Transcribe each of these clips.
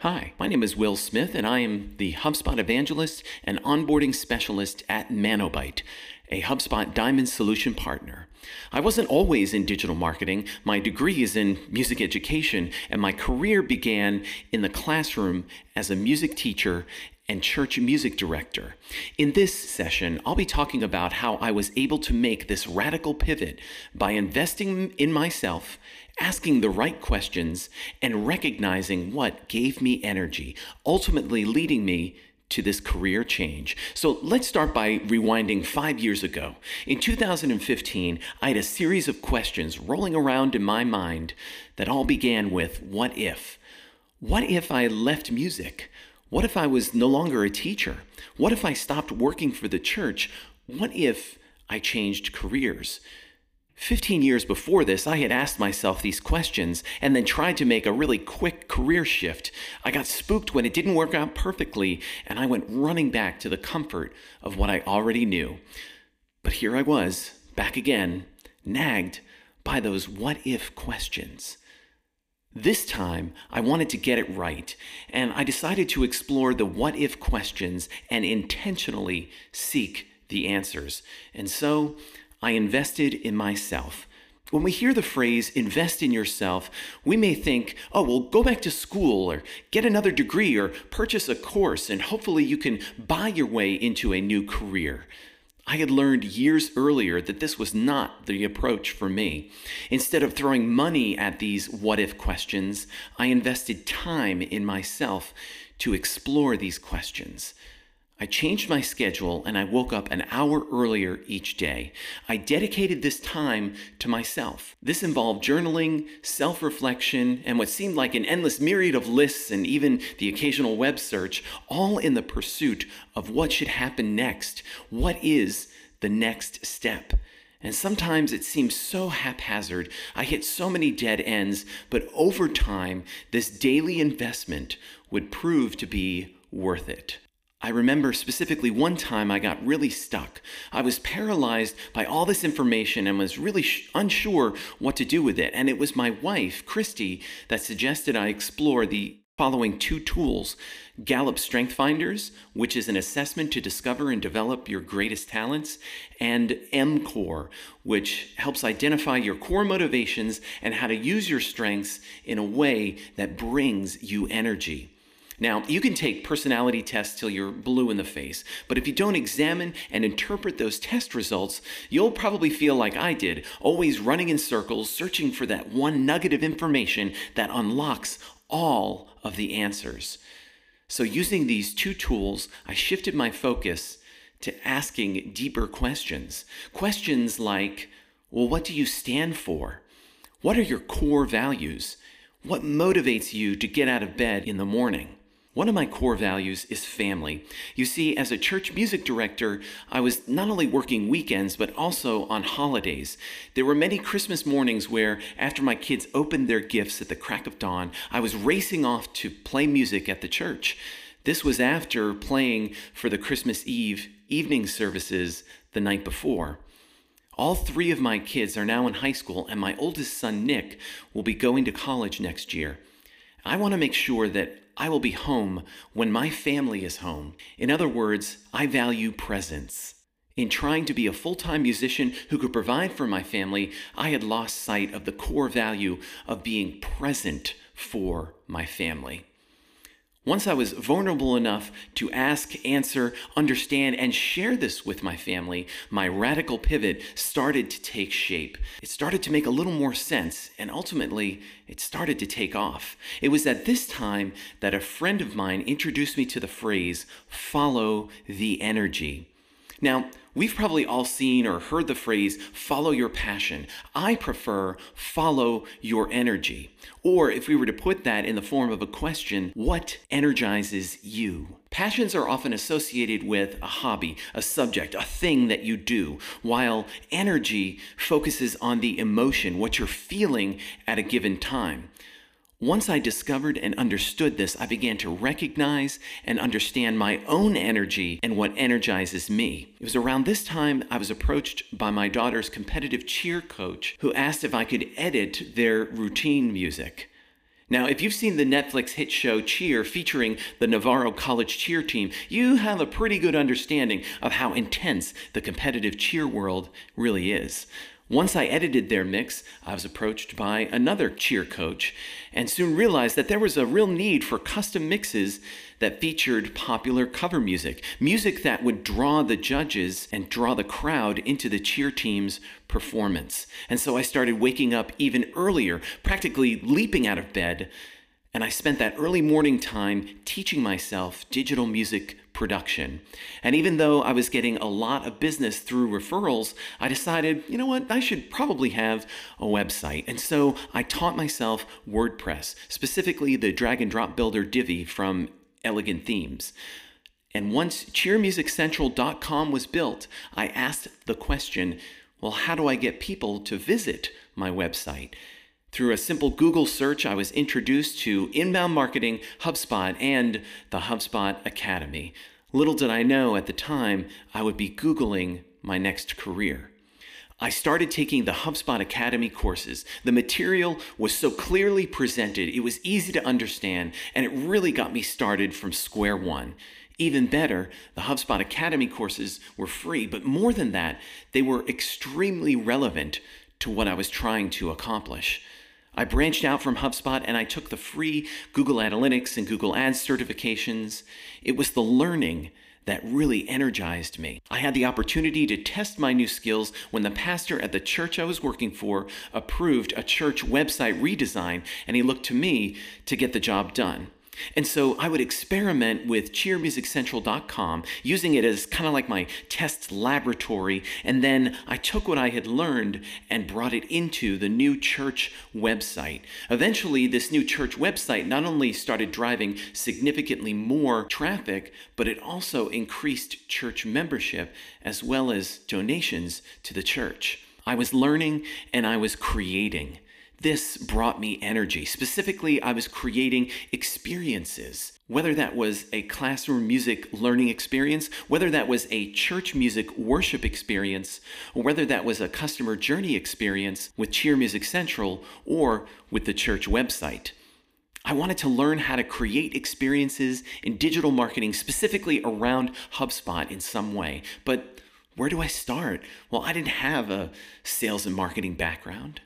Hi, my name is Will Smith, and I am the HubSpot evangelist and onboarding specialist at Manobyte, a HubSpot Diamond Solution partner. I wasn't always in digital marketing. My degree is in music education, and my career began in the classroom as a music teacher and church music director. In this session, I'll be talking about how I was able to make this radical pivot by investing in myself asking the right questions, and recognizing what gave me energy, ultimately leading me to this career change. So let's start by rewinding five years ago. In 2015, I had a series of questions rolling around in my mind that all began with what if? What if I left music? What if I was no longer a teacher? What if I stopped working for the church? What if I changed careers? 15 years before this, I had asked myself these questions and then tried to make a really quick career shift. I got spooked when it didn't work out perfectly, and I went running back to the comfort of what I already knew. But here I was, back again, nagged by those what if questions. This time, I wanted to get it right, and I decided to explore the what if questions and intentionally seek the answers. And so, I invested in myself. When we hear the phrase invest in yourself, we may think, oh, well, go back to school or get another degree or purchase a course and hopefully you can buy your way into a new career. I had learned years earlier that this was not the approach for me. Instead of throwing money at these what if questions, I invested time in myself to explore these questions. I changed my schedule and I woke up an hour earlier each day. I dedicated this time to myself. This involved journaling, self reflection, and what seemed like an endless myriad of lists and even the occasional web search, all in the pursuit of what should happen next. What is the next step? And sometimes it seems so haphazard. I hit so many dead ends, but over time, this daily investment would prove to be worth it. I remember specifically one time I got really stuck. I was paralyzed by all this information and was really sh- unsure what to do with it. And it was my wife, Christy, that suggested I explore the following two tools Gallup Strength Finders, which is an assessment to discover and develop your greatest talents, and MCORE, which helps identify your core motivations and how to use your strengths in a way that brings you energy. Now, you can take personality tests till you're blue in the face, but if you don't examine and interpret those test results, you'll probably feel like I did, always running in circles, searching for that one nugget of information that unlocks all of the answers. So, using these two tools, I shifted my focus to asking deeper questions. Questions like, well, what do you stand for? What are your core values? What motivates you to get out of bed in the morning? One of my core values is family. You see, as a church music director, I was not only working weekends, but also on holidays. There were many Christmas mornings where, after my kids opened their gifts at the crack of dawn, I was racing off to play music at the church. This was after playing for the Christmas Eve evening services the night before. All three of my kids are now in high school, and my oldest son, Nick, will be going to college next year. I want to make sure that I will be home when my family is home. In other words, I value presence. In trying to be a full time musician who could provide for my family, I had lost sight of the core value of being present for my family. Once I was vulnerable enough to ask, answer, understand, and share this with my family, my radical pivot started to take shape. It started to make a little more sense, and ultimately, it started to take off. It was at this time that a friend of mine introduced me to the phrase, follow the energy. Now, we've probably all seen or heard the phrase, follow your passion. I prefer follow your energy. Or if we were to put that in the form of a question, what energizes you? Passions are often associated with a hobby, a subject, a thing that you do, while energy focuses on the emotion, what you're feeling at a given time. Once I discovered and understood this, I began to recognize and understand my own energy and what energizes me. It was around this time I was approached by my daughter's competitive cheer coach who asked if I could edit their routine music. Now, if you've seen the Netflix hit show Cheer featuring the Navarro College cheer team, you have a pretty good understanding of how intense the competitive cheer world really is. Once I edited their mix, I was approached by another cheer coach and soon realized that there was a real need for custom mixes that featured popular cover music, music that would draw the judges and draw the crowd into the cheer team's performance. And so I started waking up even earlier, practically leaping out of bed, and I spent that early morning time teaching myself digital music production. And even though I was getting a lot of business through referrals, I decided, you know what, I should probably have a website. And so I taught myself WordPress, specifically the drag and drop builder Divi from Elegant Themes. And once cheermusiccentral.com was built, I asked the question well, how do I get people to visit my website? Through a simple Google search, I was introduced to inbound marketing, HubSpot, and the HubSpot Academy. Little did I know at the time I would be Googling my next career. I started taking the HubSpot Academy courses. The material was so clearly presented, it was easy to understand, and it really got me started from square one. Even better, the HubSpot Academy courses were free, but more than that, they were extremely relevant to what I was trying to accomplish. I branched out from HubSpot and I took the free Google Analytics and Google Ads certifications. It was the learning that really energized me. I had the opportunity to test my new skills when the pastor at the church I was working for approved a church website redesign, and he looked to me to get the job done. And so I would experiment with cheermusiccentral.com, using it as kind of like my test laboratory. And then I took what I had learned and brought it into the new church website. Eventually, this new church website not only started driving significantly more traffic, but it also increased church membership as well as donations to the church. I was learning and I was creating. This brought me energy. Specifically, I was creating experiences. Whether that was a classroom music learning experience, whether that was a church music worship experience, or whether that was a customer journey experience with Cheer Music Central or with the church website. I wanted to learn how to create experiences in digital marketing, specifically around HubSpot in some way. But where do I start? Well, I didn't have a sales and marketing background.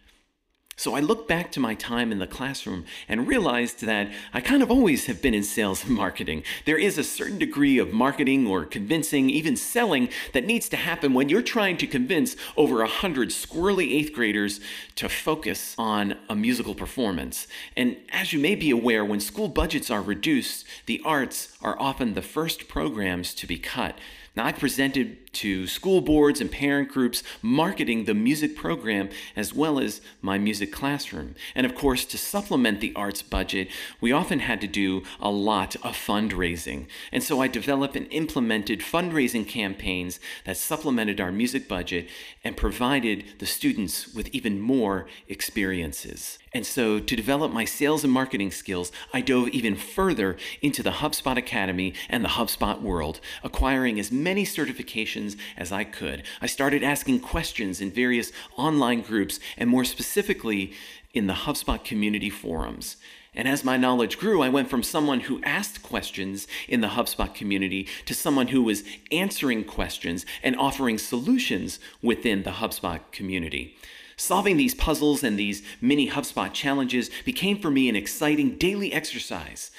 So I look back to my time in the classroom and realized that I kind of always have been in sales and marketing. There is a certain degree of marketing or convincing, even selling, that needs to happen when you're trying to convince over a hundred squirrely eighth graders to focus on a musical performance. And as you may be aware, when school budgets are reduced, the arts are often the first programs to be cut. Now, I presented to school boards and parent groups marketing the music program as well as my music classroom. And of course, to supplement the arts budget, we often had to do a lot of fundraising. And so I developed and implemented fundraising campaigns that supplemented our music budget and provided the students with even more experiences. And so, to develop my sales and marketing skills, I dove even further into the HubSpot Academy and the HubSpot world, acquiring as many certifications as I could. I started asking questions in various online groups, and more specifically, in the HubSpot community forums. And as my knowledge grew, I went from someone who asked questions in the HubSpot community to someone who was answering questions and offering solutions within the HubSpot community. Solving these puzzles and these mini HubSpot challenges became for me an exciting daily exercise.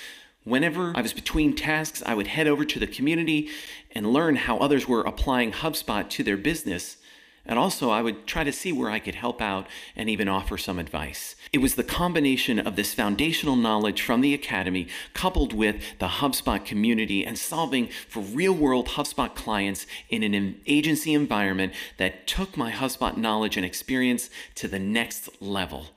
Whenever I was between tasks, I would head over to the community and learn how others were applying HubSpot to their business and also, I would try to see where I could help out and even offer some advice. It was the combination of this foundational knowledge from the Academy, coupled with the HubSpot community and solving for real world HubSpot clients in an agency environment that took my HubSpot knowledge and experience to the next level.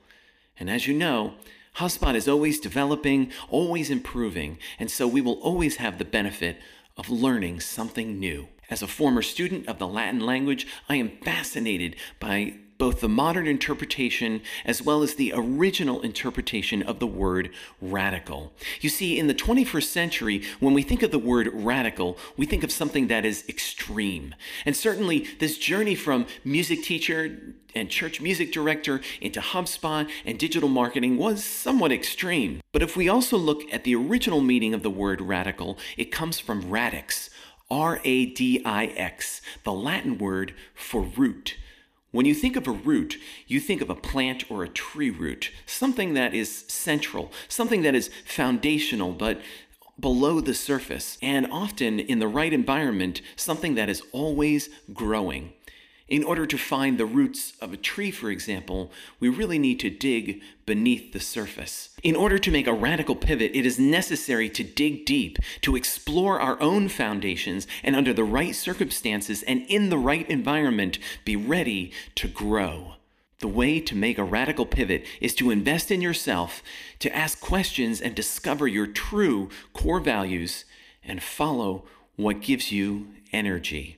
And as you know, HubSpot is always developing, always improving, and so we will always have the benefit of learning something new. As a former student of the Latin language, I am fascinated by both the modern interpretation as well as the original interpretation of the word radical. You see, in the 21st century, when we think of the word radical, we think of something that is extreme. And certainly, this journey from music teacher and church music director into HubSpot and digital marketing was somewhat extreme. But if we also look at the original meaning of the word radical, it comes from radix, R A D I X, the Latin word for root. When you think of a root, you think of a plant or a tree root, something that is central, something that is foundational, but below the surface, and often in the right environment, something that is always growing. In order to find the roots of a tree, for example, we really need to dig beneath the surface. In order to make a radical pivot, it is necessary to dig deep, to explore our own foundations, and under the right circumstances and in the right environment, be ready to grow. The way to make a radical pivot is to invest in yourself, to ask questions and discover your true core values, and follow what gives you energy.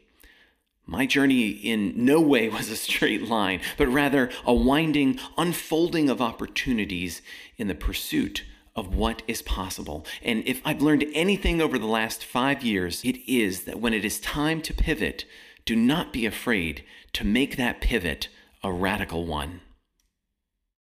My journey in no way was a straight line, but rather a winding unfolding of opportunities in the pursuit of what is possible. And if I've learned anything over the last five years, it is that when it is time to pivot, do not be afraid to make that pivot a radical one.